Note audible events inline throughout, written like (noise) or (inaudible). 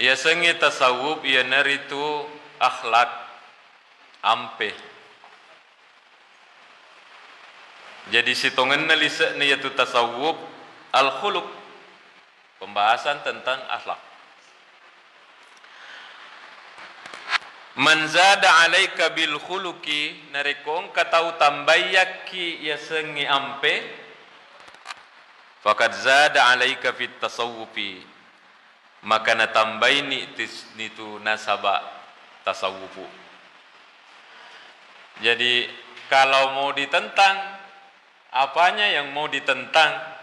ia sengi tasawuf ia neritu akhlak ampe jadi sitongan nalisa ni yaitu tasawuf al khuluq pembahasan tentang akhlak. Man zada alaika bil khuluqi narekong katau tambayaki ya sengi ampe faqad zada alaika fit tasawufi maka na tambai ni nitu nasaba tasawufu. Jadi kalau mau ditentang apanya yang mau ditentang?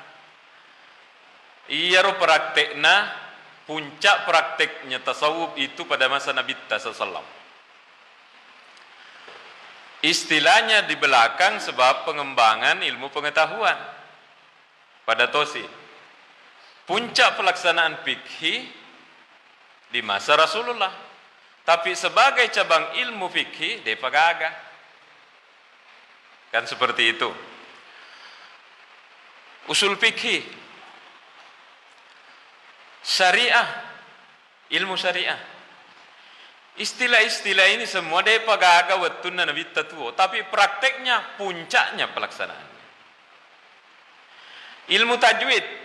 Iya ro praktekna puncak prakteknya tasawuf itu pada masa Nabi sallallahu Istilahnya di belakang sebab pengembangan ilmu pengetahuan. Pada Tosi. Puncak pelaksanaan fikih di masa Rasulullah. Tapi sebagai cabang ilmu fikih dia pagaga. Kan seperti itu. Usul fikih syariah ilmu syariah Istilah-istilah ini semua dia pagaga wettuna nabi tatuo, tapi prakteknya puncaknya pelaksanaannya. Ilmu tajwid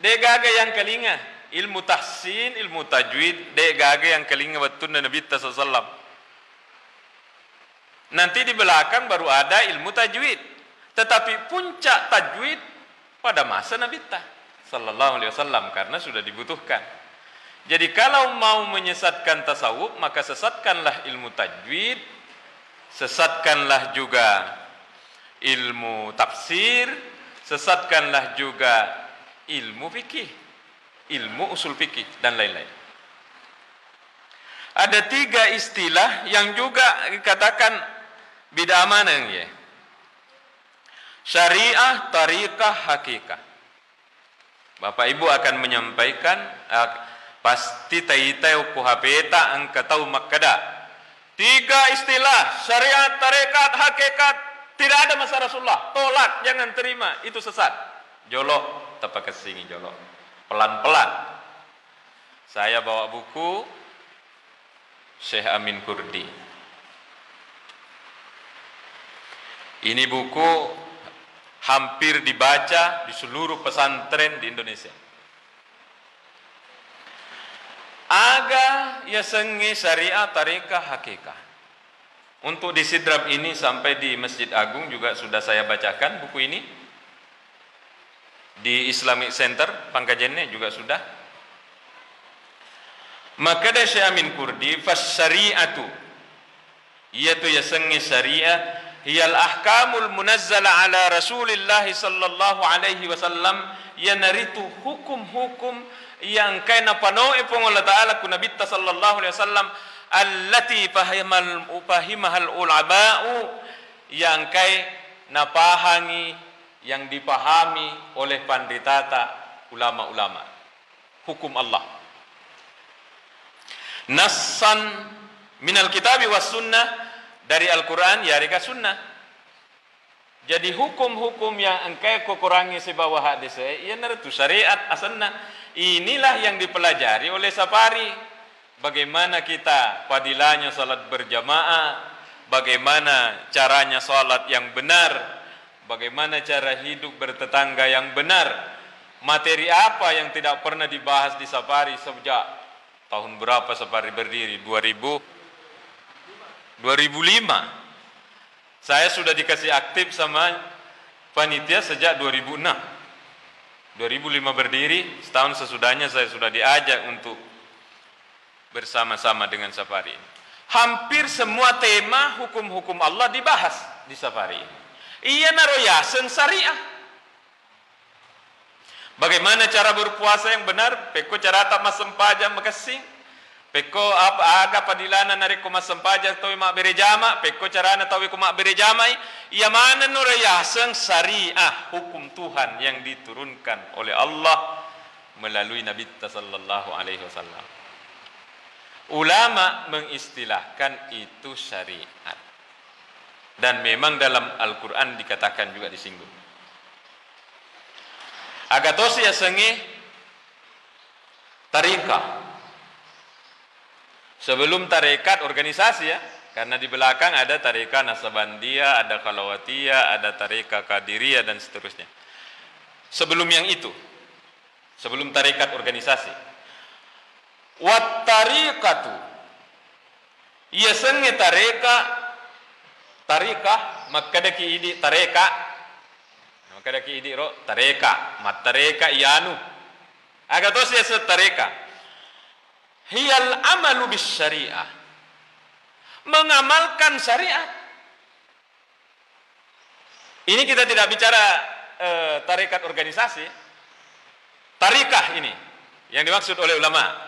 dia gaga yang kelinga, ilmu tahsin, ilmu tajwid dia gaga yang kelinga wettuna nabi sallallahu Nanti di belakang baru ada ilmu tajwid. Tetapi puncak tajwid pada masa Nabi sallallahu alaihi wasallam karena sudah dibutuhkan. Jadi kalau mau menyesatkan tasawuf maka sesatkanlah ilmu tajwid, sesatkanlah juga ilmu tafsir, sesatkanlah juga ilmu fikih, ilmu usul fikih dan lain-lain. Ada tiga istilah yang juga dikatakan bid'ah mana ya? Syariah, tariqah, hakikah. Bapak Ibu akan menyampaikan pasti taitai ku hapeta angka tahu makada tiga istilah syariat tarekat hakikat tidak ada masa Rasulullah tolak jangan terima itu sesat jolok tepat kesingi jolok pelan-pelan. Saya bawa buku Syekh Amin Kurdi. Ini buku hampir dibaca di seluruh pesantren di Indonesia. Aga ya sengi syariah tarikah hakikah. Untuk di Sidrap ini sampai di Masjid Agung juga sudah saya bacakan buku ini di Islamic Center Pangkajennya juga sudah. Maka ada Syekh Amin Kurdi fas syariatu yaitu ya sengi syariah hiyal ahkamul munazzala ala Rasulillah sallallahu alaihi wasallam ya naritu hukum-hukum yang kaina panoe pong Allah Ta'ala ku Nabi sallallahu alaihi wasallam allati fahimal upahimahal ulama'u yang kai napahangi yang dipahami oleh panditata ulama-ulama. Hukum Allah. Nassan minal kitabi was sunnah dari Al-Quran ya rika sunnah. Jadi hukum-hukum yang engkau kurangi sebawah hadis ia nertu syariat asanna Inilah yang dipelajari oleh Safari. Bagaimana kita padilanya salat berjamaah, bagaimana caranya salat yang benar, bagaimana cara hidup bertetangga yang benar. Materi apa yang tidak pernah dibahas di Safari sejak tahun berapa Safari berdiri? 2000 2005. Saya sudah dikasih aktif sama panitia sejak 2006. 2005 berdiri, setahun sesudahnya saya sudah diajak untuk bersama-sama dengan safari. Hampir semua tema hukum-hukum Allah dibahas di safari ini. Iya naroyasen syariah. Bagaimana cara berpuasa yang benar? Peko cara tak masem pajam makasih. Peko apa aga padilana nari ko masampaja tawi mak berejama, peko carana tawi ko mak berejamai, ia mana nura yasang syariah hukum Tuhan yang diturunkan oleh Allah melalui Nabi sallallahu alaihi wasallam. Ulama mengistilahkan itu syariat. Dan memang dalam Al-Quran dikatakan juga disinggung. Agatosi ya sengi tarikah Sebelum tarekat organisasi ya, karena di belakang ada tarekat Nasabandia, ada Kalawatia, ada tarekat Kadiria dan seterusnya. Sebelum yang itu, sebelum tarekat organisasi. Wat tarikatu Ia senge tareka tarika makadaki idi tareka. Makadaki idi ro tareka. Mat tareka ianu. Aga to sia tareka. Hiyal amalu bis syariah mengamalkan syariat ini kita tidak bicara e, organisasi. Tarikah ini yang dimaksud oleh ulama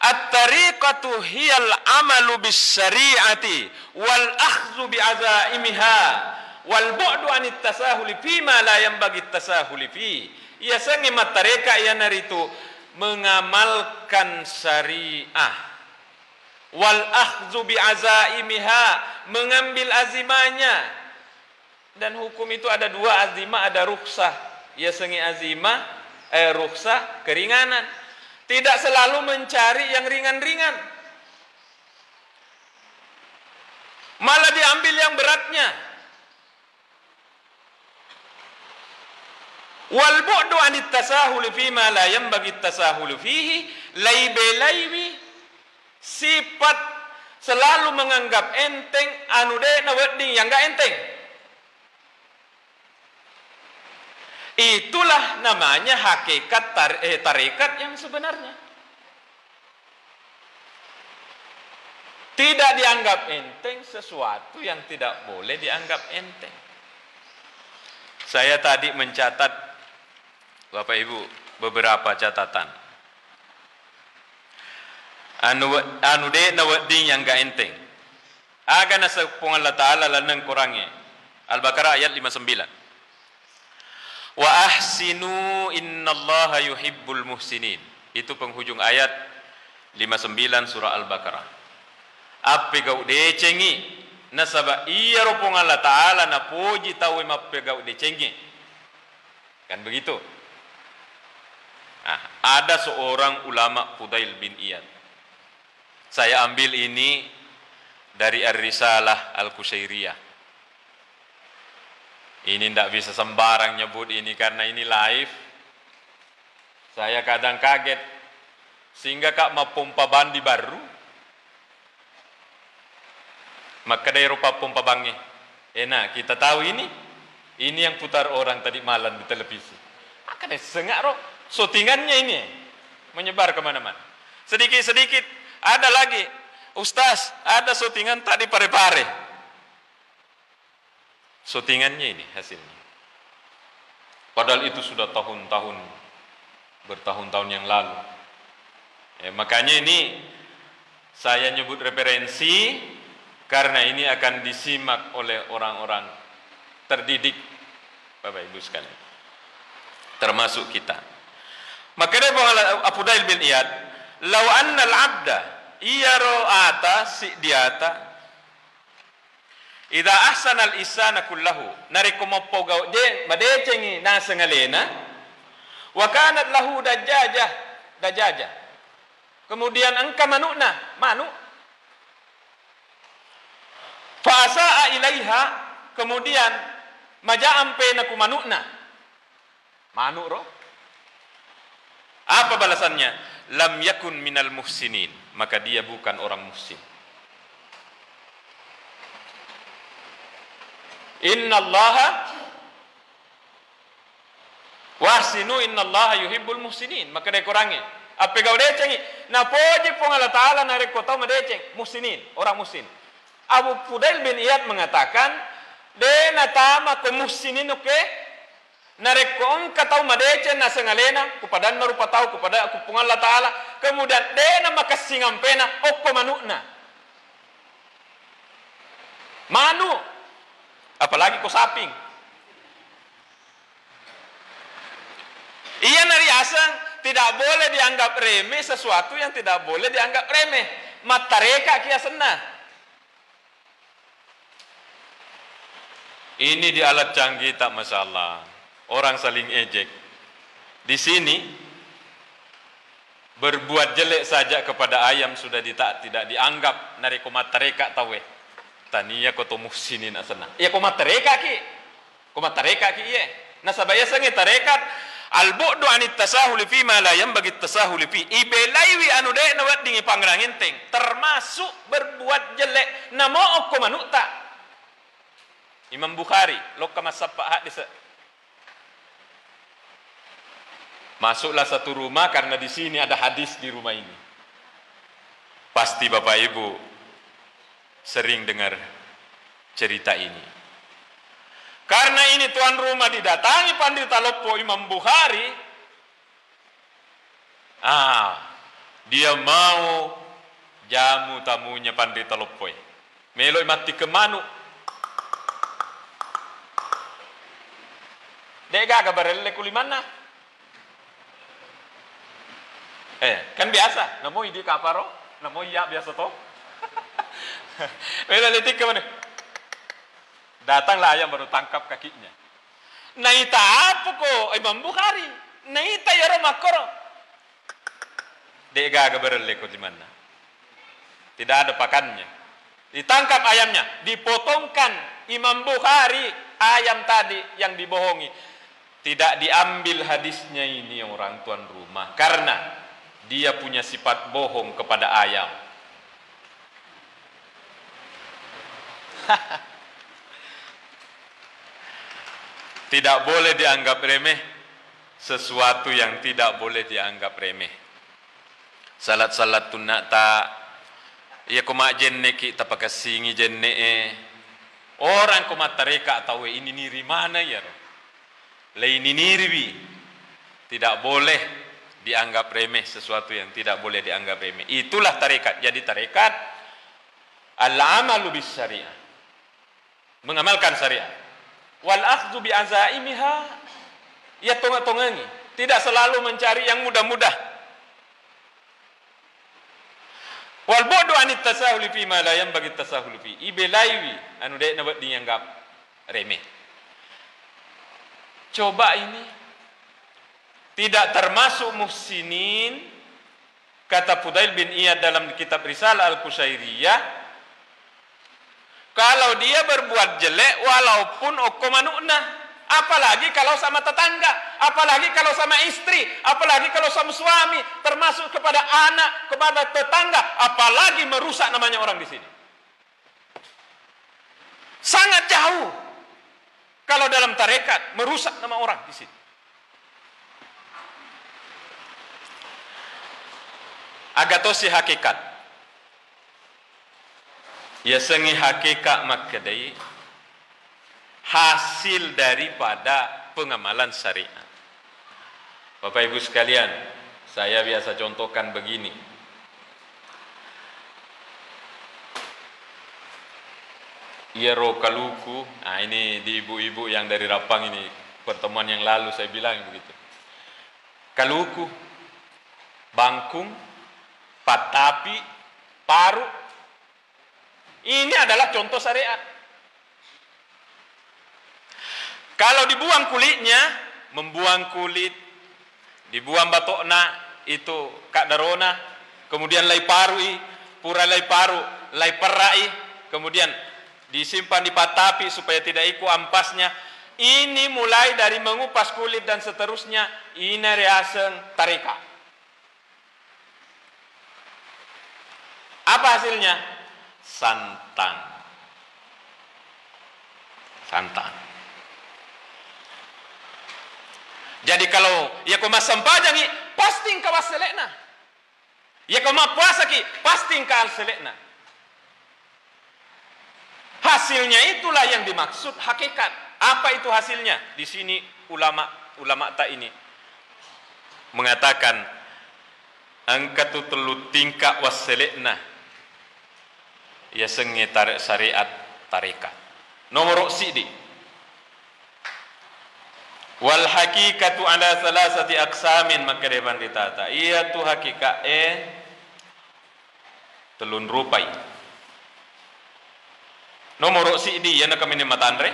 At-tariqatu hiyal amalu bis syari'ati wal akhdhu bi azaimiha wal bu'du anit tasahuli fi ma la yanbaghi tasahuli fi. Ya sangi matareka ya naritu mengamalkan syariah. Wal akhdhu bi azaimiha mengambil azimanya dan hukum itu ada dua azimah ada rukhsah. Ya sangi azimah eh rukhsah keringanan tidak selalu mencari yang ringan-ringan. Malah diambil yang beratnya. Wal bu'du anit tasahul fi ma la yanbaghi tasahul fihi laibe laibi sifat selalu menganggap enteng anu de yang enggak enteng. Itulah namanya hakikat tar eh, tarikat yang sebenarnya. Tidak dianggap enteng sesuatu yang tidak boleh dianggap enteng. Saya tadi mencatat Bapak Ibu beberapa catatan. Anu anu de nawading yang gak enteng. Aga nasa Allah Ta'ala lanang kurangi. Al-Baqarah ayat 59. Wa ahsinu innallaha yuhibbul muhsinin. Itu penghujung ayat 59 surah Al-Baqarah. Ape gau decengi nasaba iya ropong Allah Ta'ala na puji tahu mappe gau decengi. Kan begitu? Nah, ada seorang ulama Fudail bin Iyad. Saya ambil ini dari Ar-Risalah Al-Kusairiyah ini tidak bisa sembarang nyebut ini karena ini live. Saya kadang kaget. Sehingga kak mau pompa bandi baru. Maka dari rupa pompa bangi. Enak, kita tahu ini. Ini yang putar orang tadi malam di televisi. Akan sengak roh. Sotingannya ini. Menyebar kemana-mana. Sedikit-sedikit. Ada lagi. Ustaz, ada sotingan tadi pare-pare. Syutingannya ini hasilnya. Padahal itu sudah tahun-tahun bertahun-tahun yang lalu. Ya, makanya ini saya nyebut referensi karena ini akan disimak oleh orang-orang terdidik Bapak Ibu sekalian. Termasuk kita. Maka dia Abu Dail bin Iyad, "Lau anna al-'abda iyara'ata si diata Ida ahsanal isana kullahu. Nariko mopogau de madecengi na sengalena wa kanat lahu dajaja dajaja kemudian engka manukna manu. Fasaa ilaiha kemudian maja'am penaku manukna. Manu ro apa balasannya? Lam yakun minal muhsinin. Maka dia bukan orang muhsin Inna allaha wasinu inna allaha yuhibbul muhsinin. Maka dia kurangi. Apa kau deceng? Na poji pun Allah Ta'ala na rekotau medeceng muhsinin. Orang muhsin. Abu Fudail bin Iyad mengatakan de na tama ke muhsinin oke? Na rekong katau medeceng na sengalena. Kepada merupa tahu kepada aku pun Allah Ta'ala. Kemudian de na makasingam pena okko manukna. Manu apalagi saping. Iya nari tidak boleh dianggap remeh sesuatu yang tidak boleh dianggap remeh. Matareka kia senah. Ini di alat canggih tak masalah. Orang saling ejek. Di sini berbuat jelek saja kepada ayam sudah tidak tidak dianggap nari komat tereka tawe tania koto muhsinin asana ya komat tereka ki. Komat tereka ki ye nah sabaya sange tarekat al bu'du anit tasahuli fi ma la bagi tasahuli fi. Ibelaiwi anu de na wat dingi pangrangin teng. Termasuk berbuat jelek. Namo okko manukta Imam Bukhari lokka masappa hadis. Masuklah satu rumah karena di sini ada hadis di rumah ini. Pasti Bapak Ibu sering dengar cerita ini. Karena ini tuan rumah didatangi Pandita Lopo Imam Bukhari, ah, dia mau jamu tamunya Pandita Lopo. Melo mati kemanu. Dega kabarelle kulimana? Eh, kan biasa. Namo hindi kaparo? Namo iya biasa to? (laughs) Mana? Datanglah ayam baru tangkap kakinya. Naita apa ko? Imam Bukhari. Naita yaro makoro. Dega gabarele ko di mana? Tidak ada pakannya. Ditangkap ayamnya, dipotongkan Imam Bukhari ayam tadi yang dibohongi. Tidak diambil hadisnya ini orang tuan rumah karena dia punya sifat bohong kepada ayam. (laughs) tidak boleh dianggap remeh sesuatu yang tidak boleh dianggap remeh. Salat-salat tunak tak ia koma jenne ki tapakasingi jenne e. Orang koma tareka tahu ini niri mana ya? Laini nirbi tidak boleh dianggap remeh sesuatu yang tidak boleh dianggap remeh. Itulah tarekat. Jadi tarekat al-amalu bis syariah. Mengamalkan syariat. Wal akhdhu bi azaimiha ya tonga-tongangi. Tidak selalu mencari yang mudah-mudah. Wal bodoh anit tasahuli fi ma la bagi tasahuli fi. Ibelaiwi anu dek na dianggap remeh. Coba ini tidak termasuk muhsinin kata Fudail bin Iyad dalam kitab Risalah Al-Kusairiyah kalau dia berbuat jelek walaupun okomanukna apalagi kalau sama tetangga apalagi kalau sama istri apalagi kalau sama suami termasuk kepada anak kepada tetangga apalagi merusak namanya orang di sini. Sangat jauh. Kalau dalam tarekat merusak nama orang di sini. Agatosi hakikat ya sengi hakikat makadai hasil daripada pengamalan syariat Bapak Ibu sekalian saya biasa contohkan begini Iero kaluku, nah ini di ibu-ibu yang dari Rapang ini pertemuan yang lalu saya bilang begitu. Kaluku, bangkung, patapi, paru. Ini adalah contoh syariat. Kalau dibuang kulitnya, membuang kulit, dibuang batokna, itu kak darona, kemudian lay parui, pura lay paru, lay perai, kemudian disimpan di patapi supaya tidak ikut ampasnya. Ini mulai dari mengupas kulit dan seterusnya, ini reaseng tarika. Apa hasilnya? Santan. Santan. Jadi kalau ya koma sampajangi pasti kawas selekna. Ya koma puasa ki pasti kal selekna. Hasilnya itulah yang dimaksud hakikat. Apa itu hasilnya? Di sini ulama ulama tak ini mengatakan angkatu telu tingkah waselekna ya sengi tarik syariat tarikat. Nomor sidi wal hakikatu ala salasati aksamin maka depan ditata iya tu hakikat e telun rupai. Nomor sidi ya nak kami matandre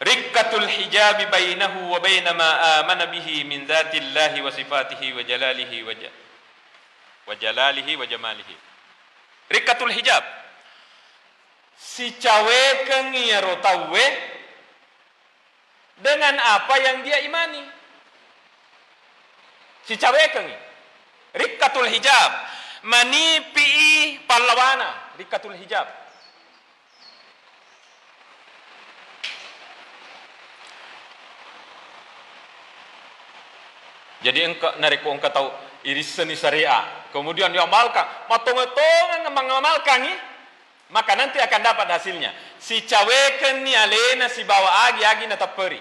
rikkatul hijab bainahu wa baina ma amana bihi min dzatillahi wa sifatihi wa jalalihi wa wa jalalihi wa jamalihi rikkatul hijab. Si cawe kengiaro tawe dengan apa yang dia imani. Si cawe kengi rikkatul hijab. Mani pi pallawana rikkatul hijab. Jadi engkau narik engkau tahu iris seni syariah kemudian diamalkan. Matong-matong mengamalkan ini maka nanti akan dapat hasilnya. Si caweken ni alena si bawa agi agi na taperi.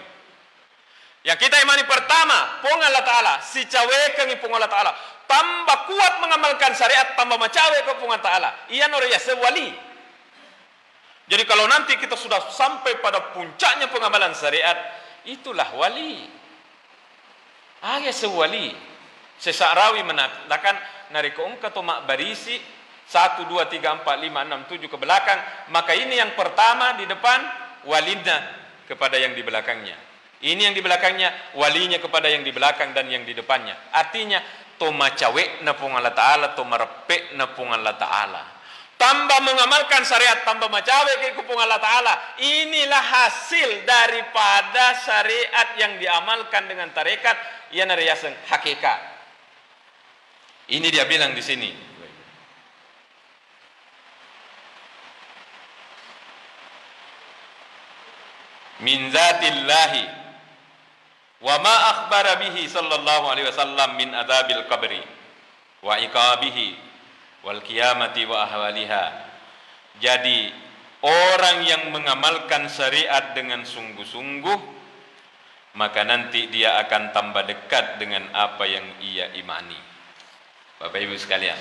Yang kita imani pertama pong Allah Ta'ala. Si caweken ni pong Allah Ta'ala. Tambah kuat mengamalkan syariat tambah macawe ke pong Allah Ta'ala. Ia nore ya sewali jadi kalau nanti kita sudah sampai pada puncaknya pengamalan syariat itulah wali. Agi sewali. Sesarawi menatakan nariko ungka to mak barisi satu, dua, tiga, empat, lima, enam, tujuh ke belakang. Maka ini yang pertama di depan walinya kepada yang di belakangnya. Ini yang di belakangnya, walinya kepada yang di belakang dan yang di depannya. Artinya, to macawe na pung Allah Ta'ala, to marepek na pung Allah Ta'ala. Tambah mengamalkan syariat, tambah macawe ke kupung Allah Ta'ala. Inilah hasil daripada syariat yang diamalkan dengan tarekat. Ia nariasan hakikat. Ini dia bilang di sini. min zatillahi. Wa ma akhbara bihi sallallahu alaihi wasallam min adabil qabri wa iqabihi wal qiyamati wa ahwaliha. Jadi orang yang mengamalkan syariat dengan sungguh-sungguh maka nanti dia akan tambah dekat dengan apa yang ia imani Bapak Ibu sekalian.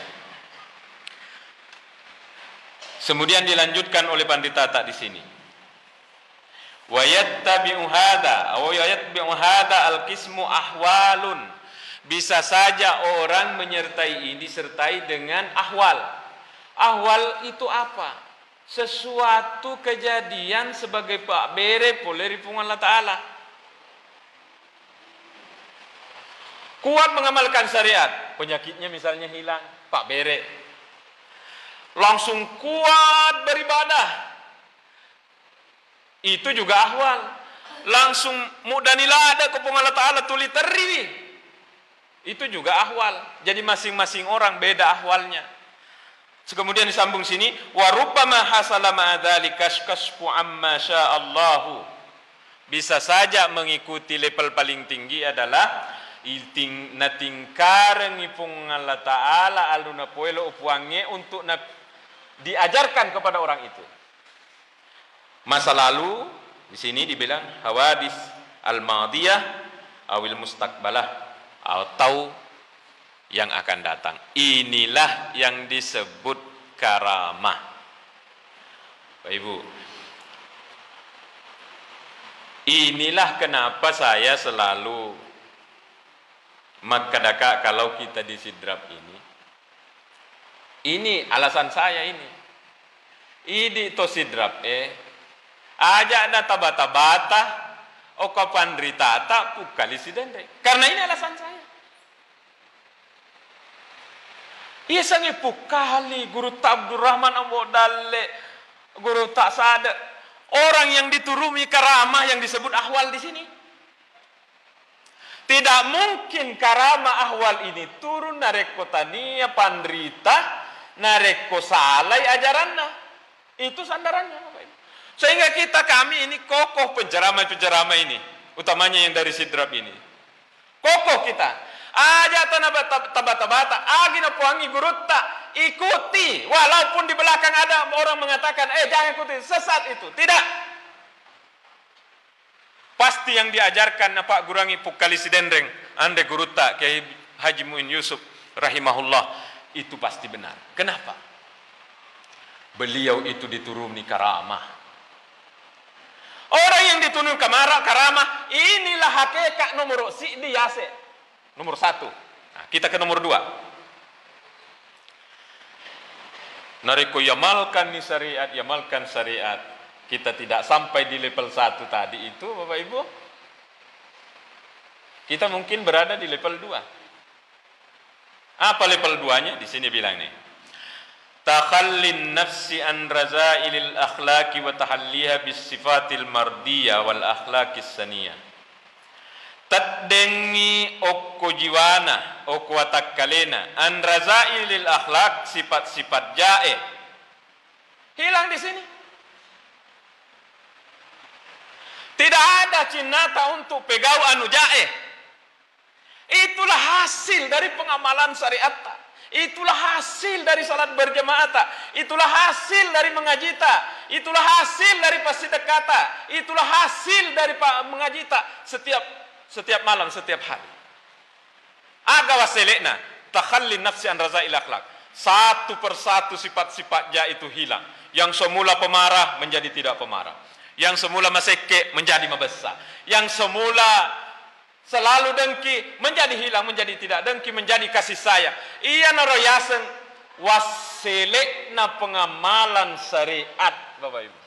Kemudian dilanjutkan oleh Pandita tak di sini. Wa hadha aw yattabi'u hadha al-qismu ahwalun. Bisa saja orang menyertai ini disertai dengan ahwal. Ahwal itu apa? Sesuatu kejadian sebagai pak bere boleh Allah Ta'ala kuat mengamalkan syariat penyakitnya misalnya hilang pak bere langsung kuat beribadah itu juga ahwal. Langsung mudanila ada kepung Allah Ta'ala tuli terri. Itu juga ahwal. Jadi masing-masing orang beda ahwalnya. Kemudian disambung sini, warubama hasala kashkashfu amma sya'allahu. Bisa saja mengikuti level paling tinggi adalah iting na tingkaren ipung Allah Ta'ala aluna poelo upuange untuk na, diajarkan kepada orang itu masa lalu di sini dibilang hawadis al-madiyah awil mustaqbalah atau yang akan datang. Inilah yang disebut karamah. Bapak Ibu. Inilah kenapa saya selalu makadaka kalau kita di sidrap ini. Ini alasan saya ini. Ini to sidrap eh Aja na tabata-bata o kapandritata pukali si dende. Karena ini alasan saya. Iya sangi pukali guru Abdurrahman Ambo Dalle guru tak sada orang yang diturumi karamah yang disebut ahwal di sini. Tidak mungkin karamah ahwal ini turun nareko tania pandrita nareko salai ajarannya. Itu sandarannya. Sehingga kita kami ini kokoh penceramah-penceramah ini. Utamanya yang dari sidrap ini. Kokoh kita. Aja tanah tabata-bata. Agina puangi gurutta. Ikuti. Walaupun di belakang ada orang mengatakan, eh jangan ikuti. Sesat itu. Tidak. Pasti yang diajarkan Pak Gurangi Pukalisi Dendreng. Ande gurutta. Kiai Haji Muin Yusuf. Rahimahullah. Itu pasti benar. Kenapa? Beliau itu dituruni karamah Orang yang ditunuh kemara karamah, inilah hakikat nomor si yase. Nomor satu. Nah, kita ke nomor dua. Nariko yamalkan ni syariat, yamalkan syariat. Kita tidak sampai di level 1 tadi itu Bapak Ibu, kita mungkin berada di level 2. Apa level 2-nya? Di sini bilang nih. Takhallin nafsi an razailil akhlaqi wa tahalliha bis sifatil mardiyah wal akhlaqis saniyah. Taddengi okko jiwana, okko watakkalena, an razailil akhlaq sifat-sifat jae. Hilang di sini. Tidak ada cinta untuk pegau anu jae. Itulah hasil dari pengamalan syariat. Itulah hasil dari salat berjemaah Itulah hasil dari mengaji Itulah hasil dari pasidekata. Itulah hasil dari mengaji setiap setiap malam, setiap hari. Aga waselekna takhalli nafsi an razail. Satu persatu sifat-sifat ja itu hilang. Yang semula pemarah menjadi tidak pemarah. Yang semula maseke menjadi membesar. Yang semula Selalu dengki menjadi hilang, menjadi tidak dengki, menjadi kasih sayang. Ia naroyasen na pengamalan syariat, Bapak Ibu.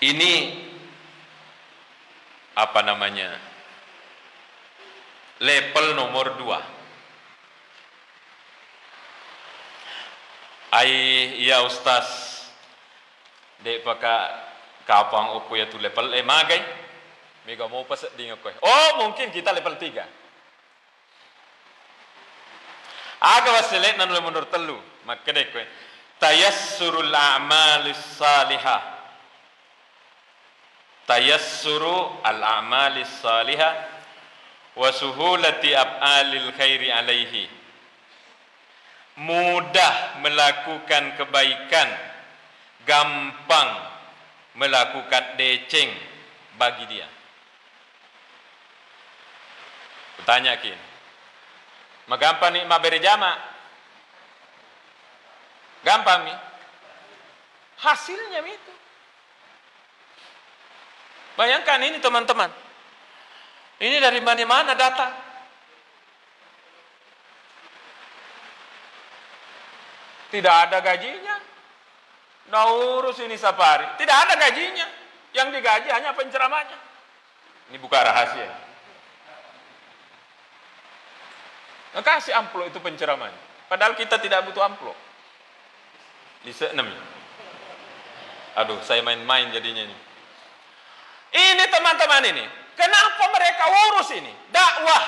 Ini apa namanya? Level nomor dua. ai ya ustaz. De paka kapang opo ya tu level. Eh magai. Mega mau pas di ngakoi oh mungkin kita level 3 aga wasilet nan le mundur telu. Maka de kowe tayassurul a'malis salihah. Tayassuru al a'malis salihah wa suhulati af'alil khairi alaihi mudah melakukan kebaikan, gampang melakukan deceng bagi dia. Bertanya kin, magampang nih mabere jama, gampang nih. Hasilnya itu. Bayangkan ini teman-teman. Ini dari mana-mana datang. Tidak ada gajinya. Nah urus ini safari. Tidak ada gajinya. Yang digaji hanya penceramahnya. Ini bukan rahasia. Nah, kasih amplop itu penceramahnya. Padahal kita tidak butuh amplop. Di enam. Aduh, saya main-main jadinya ini. Ini teman-teman ini. Kenapa mereka urus ini? Dakwah.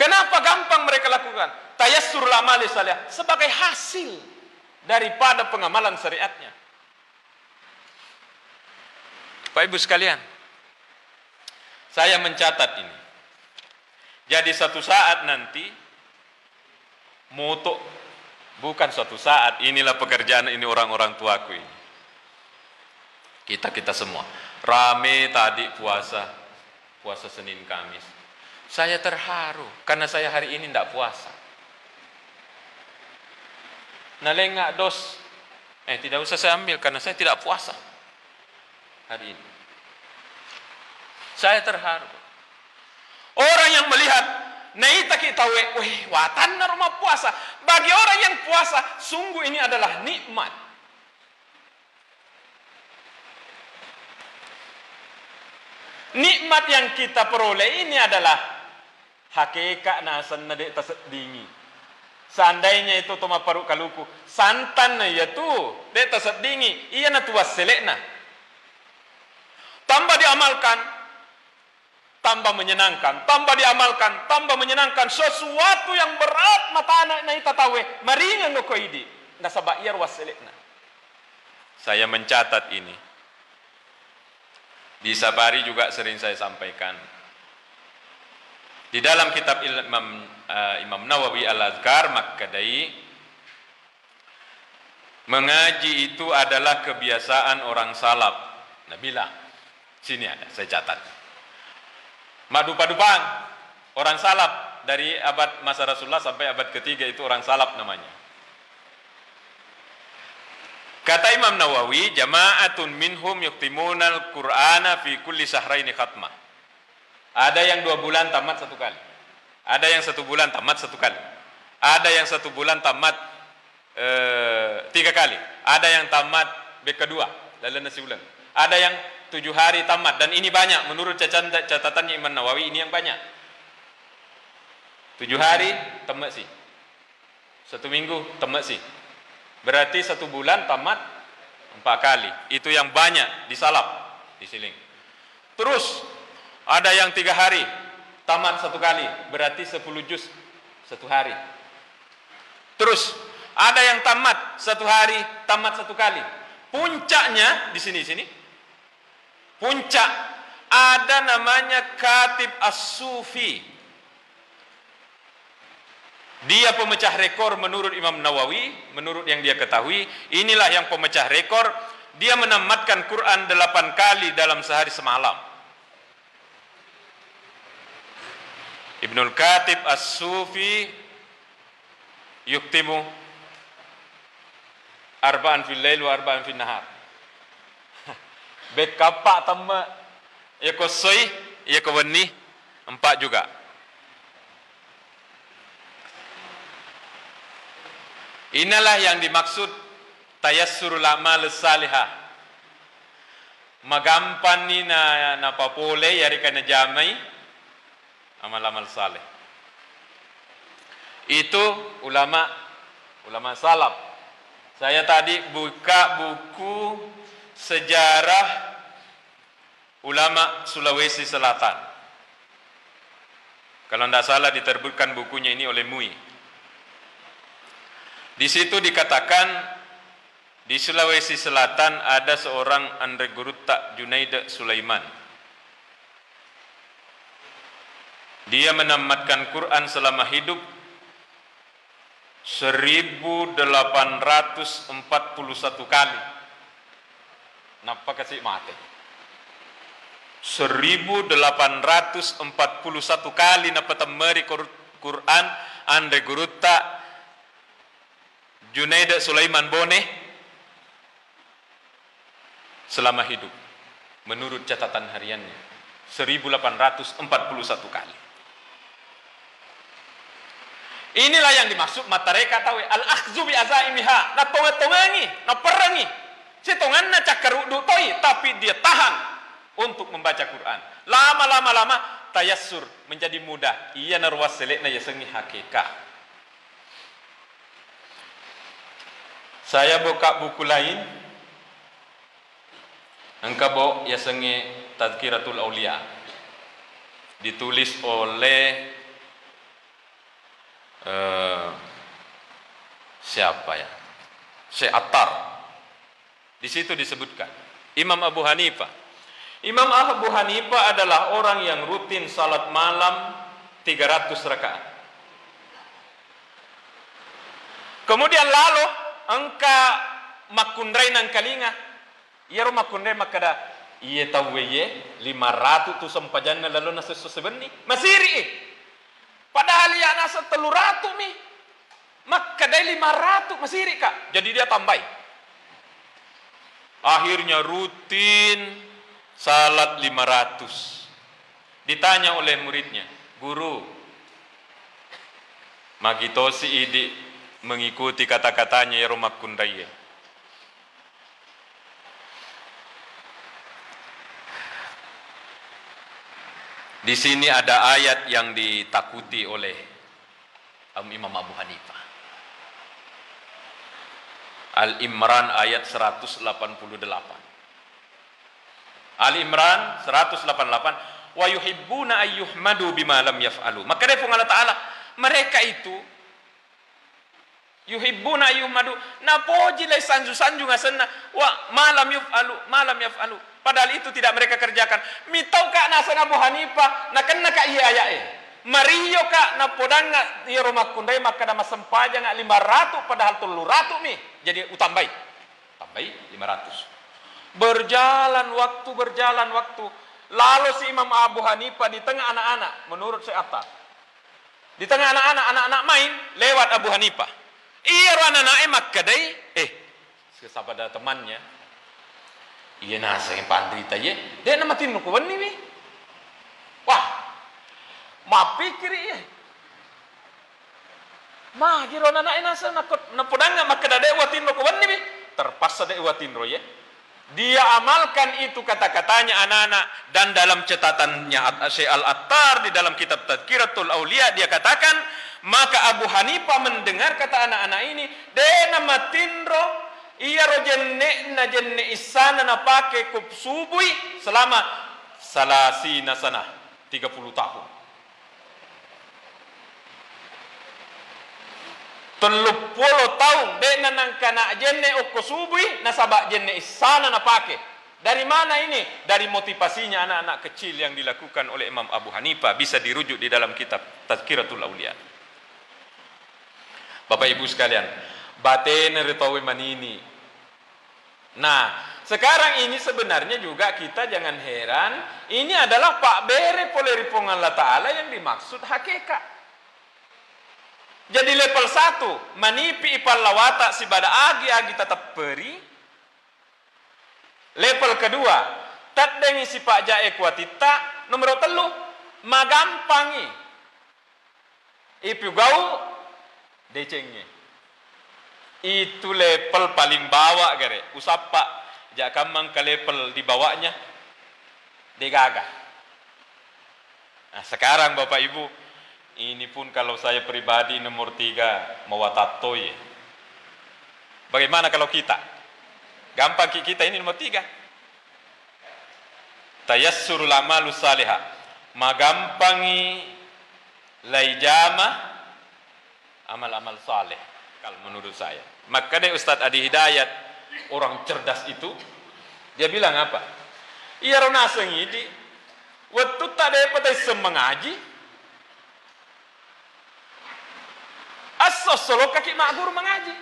Kenapa gampang mereka lakukan? tayassur amali salih sebagai hasil daripada pengamalan syariatnya. Pak Ibu sekalian, saya mencatat ini. Jadi satu saat nanti moto bukan suatu saat inilah pekerjaan ini orang-orang tuaku ini. Kita kita semua rame tadi puasa puasa Senin Kamis. Saya terharu karena saya hari ini tidak puasa nalengak dos. Eh tidak usah saya ambil karena saya tidak puasa hari ini. Saya terharu. Orang yang melihat Naita kita weh watan rumah puasa. Bagi orang yang puasa, sungguh ini adalah nikmat. Nikmat yang kita peroleh ini adalah hakikat nasan nade dingin. Seandainya itu toma paru kaluku, santan na ya tu, dia tasat dingi, iya na tuas selekna. Tambah diamalkan, tambah menyenangkan, tambah diamalkan, tambah menyenangkan. Sesuatu yang berat mata anak na itatawe, maringan no koidi. Nasabak iya was selekna. Saya mencatat ini. Di Sabari juga sering saya sampaikan. Di dalam kitab Imam uh, Imam Nawawi Al-Azkar Makkadai mengaji itu adalah kebiasaan orang salaf. Nabila. Sini ada, saya catat. Madu padupan orang salaf dari abad masa Rasulullah sampai abad ketiga itu orang salaf namanya. Kata Imam Nawawi, jama'atun minhum yuktimunal Qur'ana fi kulli sahraini khatmah. Ada yang dua bulan tamat satu kali. Ada yang satu bulan tamat satu kali. Ada yang satu bulan tamat e, tiga kali. Ada yang tamat B kedua, lalu nasi bulan. Ada yang tujuh hari tamat dan ini banyak menurut catatan Imam Nawawi ini yang banyak. Tujuh hari tamat sih. Satu minggu tamat sih. Berarti satu bulan tamat empat kali. Itu yang banyak disalap di siling. Terus ada yang tiga hari tamat satu kali. Berarti sepuluh juz satu hari. Terus ada yang tamat satu hari tamat satu kali. Puncaknya di sini sini. Puncak ada namanya katib as-sufi dia pemecah rekor menurut Imam Nawawi, menurut yang dia ketahui, inilah yang pemecah rekor. Dia menamatkan Quran delapan kali dalam sehari semalam. Ibnul Katib As-Sufi yuktimu arba'an fil lail wa arba'an fil nahar. (laughs) Bet kapak tamma ya kosoi ya kawani empat juga. Inilah yang dimaksud tayassurul amal salihah. Magampan ni na napapole yari ka na jamay amal-amal saleh. Itu ulama ulama salaf. Saya tadi buka buku sejarah ulama Sulawesi Selatan. Kalau tidak salah diterbitkan bukunya ini oleh MUI. Di situ dikatakan di Sulawesi Selatan ada seorang Andre Gurutta Junaid Sulaiman. Dia menamatkan Quran selama hidup 1841 kali. Napa kasih mati? 1841 kali napa temeri Quran Andre Gurutta Junaid Sulaiman Bone selama hidup menurut catatan hariannya 1841 kali. Inilah yang dimaksud matareka tahu al-akhzu bi azaimiha. Na tonga-tongangi, na perangi. Si tongan na cakarudu toi tapi dia tahan untuk membaca Quran. Lama-lama lama tayassur menjadi mudah. Ia narwas selek na yasengi hakikat. Saya buka buku lain. Engkau bo ya senge Tazkiratul Aulia. Ditulis oleh uh, siapa ya? Syekh Attar. Di situ disebutkan Imam Abu Hanifah. Imam Abu Hanifah adalah orang yang rutin salat malam 300 rakaat. Kemudian lalu angka makundrai nang kalinga. Iya ro makundrai makada iya taweye lima ratu tu sampajanna lalu nasa sebenni masiri padahal ya nasa telu ratu mi makada lima ratu masiri kak jadi dia tambah akhirnya rutin salat lima ratus. Ditanya oleh muridnya guru magitosi idi mengikuti kata-katanya ya rumah kundaya. Di sini ada ayat yang ditakuti oleh Imam Abu Hanifah. Al-Imran ayat 188. Al-Imran 188 wa yuhibbuna ayyuhmadu bima lam yaf'alu. Maka dia Allah Ta'ala mereka itu yuhibbuna yuhmadu. Napoji lai sanju sanju ngasenna wa malam yufalu malam yafalu. Padahal itu tidak mereka kerjakan. Mitau kak nasan Abu Hanifah na kenna kak iya aya e Mario kak na podanga di rumah kundai maka nama sempaja lima ratu padahal tulu ratu mi jadi utambai. Tambai lima ratus. Berjalan waktu berjalan waktu. Lalu si Imam Abu Hanifah di tengah anak-anak menurut si Atta di tengah anak-anak anak-anak main lewat Abu Hanifah Iya rana nae makkadai eh sabada temannya. Iya nasa yang pandrita ye dia nama tin ko wani wi wah ma pikir ye ma giro na na nasa na na podanga makada watin ko wani wi terpaksa de watin ye dia amalkan itu kata-katanya anak-anak. Dan dalam catatannya Syekh Al-Attar di dalam kitab Tadkiratul Aulia dia katakan maka Abu Hanifah mendengar kata anak-anak ini dena matinro iya rojenne na jenne isana na pake kup subui selama salasina sana 30 tahun teluk puluh tahun dena nang kana jenne okko subui nasabak jenne isana na pake dari mana ini? Dari motivasinya anak-anak kecil yang dilakukan oleh Imam Abu Hanifah bisa dirujuk di dalam kitab Tazkiratul Auliya. Bapak Ibu sekalian, batin ritawi manini. Nah, sekarang ini sebenarnya juga kita jangan heran, ini adalah Pak Bere poleri Allah Ta'ala yang dimaksud hakikat. Jadi level satu, manipi lawata si bada agi agi tetap peri. Level kedua, tak dengi si pak jae kuatita. Nomor telu, magampangi. Ipu gau decengnya itu level paling bawah gare usapa jakamang ke level di bawahnya degaga nah sekarang bapak ibu ini pun kalau saya pribadi nomor tiga mawatatoy bagaimana kalau kita? Gampang kita ini nomor tiga. Tayassurul amalu salihah. Magampangi laijama amal-amal saleh kalau menurut saya. Maka deh Ustadz Adi Hidayat orang cerdas itu dia bilang apa? Iya rona sengidi waktu tak ada pada semengaji asos solo kaki mak guru mengaji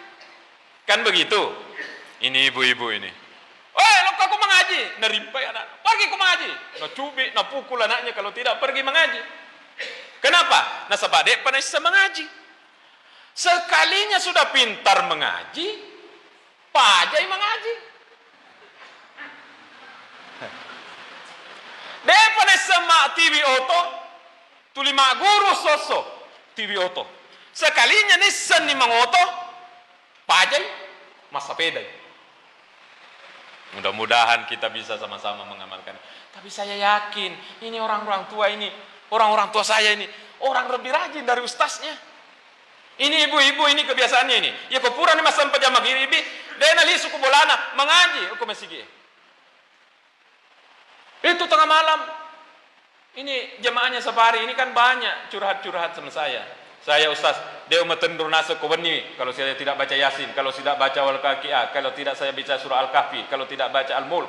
kan begitu ini ibu-ibu ini Oh, lo aku mengaji, nerimpai anak. Pergi aku mengaji. No cubit, no pukul anaknya kalau tidak pergi mengaji. Kenapa? Nah sebab dia pernah mengaji. Sekalinya sudah pintar mengaji, pajai mengaji. Depane semak TV oto, tulima guru soso TV oto. Sekalinya nisan ni mangoto, pajai masa pedai. Mudah-mudahan kita bisa sama-sama mengamalkan. Tapi saya yakin ini orang-orang tua ini, orang-orang tua saya ini, orang lebih rajin dari ustaznya. Ini ibu-ibu ini kebiasaannya ini. Ya kupura ni masam pajama giribi, dena li suku bolana mengaji hukum masigi. Itu tengah malam. Ini jemaahnya safari ini kan banyak curhat-curhat sama saya. Saya ustaz, dia umatun nasa kubani kalau saya tidak baca Yasin, kalau tidak baca wal kakiah, kalau tidak saya baca surah Al-Kahfi, kalau tidak baca Al-Mulk.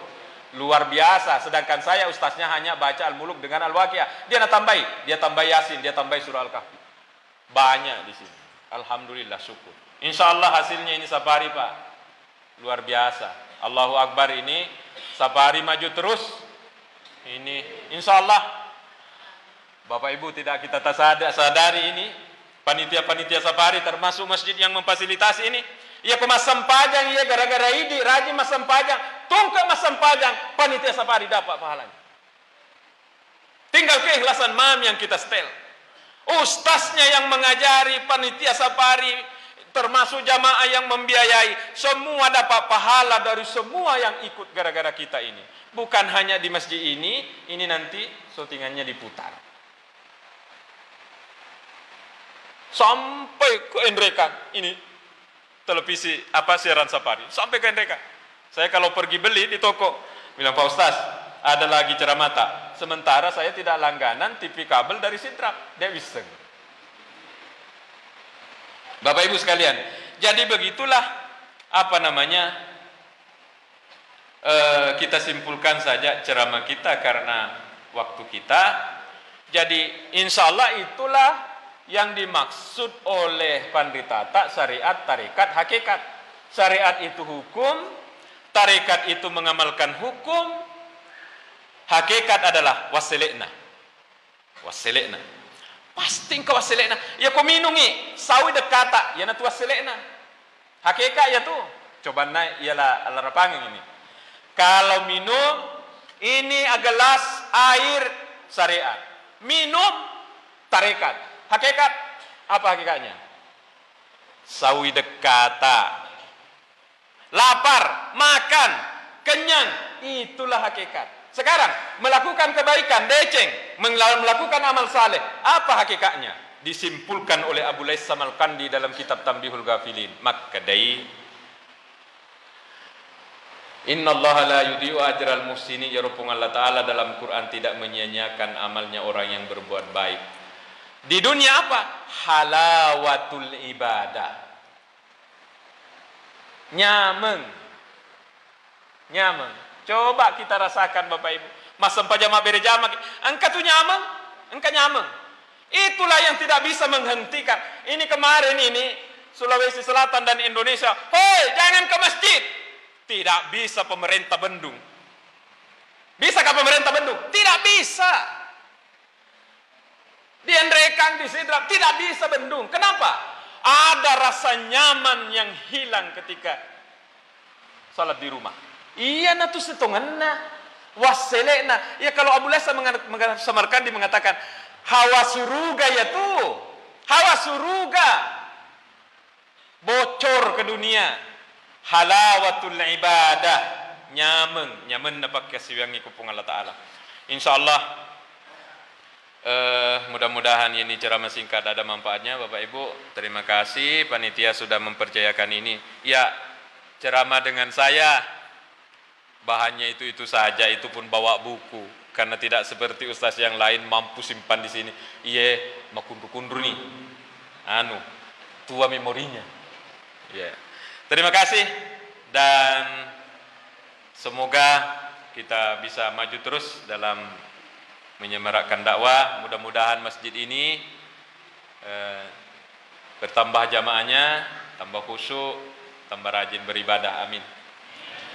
Luar biasa, sedangkan saya ustaznya hanya baca Al-Muluk dengan Al-Waqiah. Dia nak tambahi, dia tambah Yasin, dia tambah surah Al-Kahfi. Banyak di sini. Alhamdulillah syukur. Insya Allah hasilnya ini safari Pak. Luar biasa. Allahu Akbar ini safari maju terus. Ini insya Allah Bapak Ibu tidak kita sadari ini panitia-panitia safari termasuk masjid yang memfasilitasi ini. Ia kemasam pajang, ia gara-gara ini rajin masam pajang, tungkak masam pajang, panitia safari dapat pahalanya. Tinggal keikhlasan mam yang kita setel. Ustaznya yang mengajari panitia safari termasuk jamaah yang membiayai semua dapat pahala dari semua yang ikut gara-gara kita ini. Bukan hanya di masjid ini ini nanti syutingannya diputar. Sampai ke Endrekan ini televisi apa siaran safari. Sampai ke Endrekan. Saya kalau pergi beli di toko bilang Pak Ustaz ada lagi ceramata Sementara saya tidak langganan TV kabel dari Sintrap. Dia wiseng. Bapak Ibu sekalian, jadi begitulah apa namanya eh, kita simpulkan saja ceramah kita karena waktu kita. Jadi insya Allah itulah yang dimaksud oleh Panditata syariat, tarikat, hakikat. Syariat itu hukum, tarikat itu mengamalkan hukum, Hakikat adalah wasilekna. Wasilekna. Pasti engkau wasilekna. Ya kau minungi. Sawi dekata. Ya natu wasilekna. Hakikat ya tu. coba naik ialah alarapangin ini. Kalau minum ini gelas air syariat. Minum tarekat. Hakikat apa hakikatnya? Sawi dekata. Lapar, makan, kenyang, itulah hakikat. Sekarang melakukan kebaikan, deceng, melakukan amal saleh, apa hakikatnya? Disimpulkan oleh Abu Lais Samarkandi dalam kitab Tambihul Ghafilin. Maka dari Inna Allah la yudhi'u ajral muhsini ya Allah Ta'ala dalam Quran tidak menyia-nyiakan amalnya orang yang berbuat baik. Di dunia apa? Halawatul ibadah. Nyameng. Nyameng. Coba kita rasakan Bapak Ibu. Mas beri jamaah. Engkau tuh nyameng. Engkau nyameng. Itulah yang tidak bisa menghentikan. Ini kemarin ini Sulawesi Selatan dan Indonesia. Hei, jangan ke masjid. Tidak bisa pemerintah bendung. Bisakah pemerintah bendung? Tidak bisa. Di Endrekang, di Sidrap, tidak bisa bendung. Kenapa? Ada rasa nyaman yang hilang ketika salat di rumah. Iya na tuh setengahna. Waselena. Ya kalau Abu Lasa samarkan di mengatakan hawa suruga ya tuh. Hawa suruga. Bocor ke dunia halawatul ibadah nyaman nyaman napak kasiwangi kupung Allah Ta'ala insyaallah uh, mudah-mudahan ini ceramah singkat ada manfaatnya Bapak Ibu terima kasih panitia sudah mempercayakan ini ya ceramah dengan saya bahannya itu itu saja itu pun bawa buku karena tidak seperti ustaz yang lain mampu simpan di sini iya makundur-kundur nih anu tua memorinya ya yeah. Terima kasih dan semoga kita bisa maju terus dalam menyemarakkan dakwah. Mudah-mudahan masjid ini eh, bertambah jamaahnya, tambah khusyuk, tambah rajin beribadah. Amin.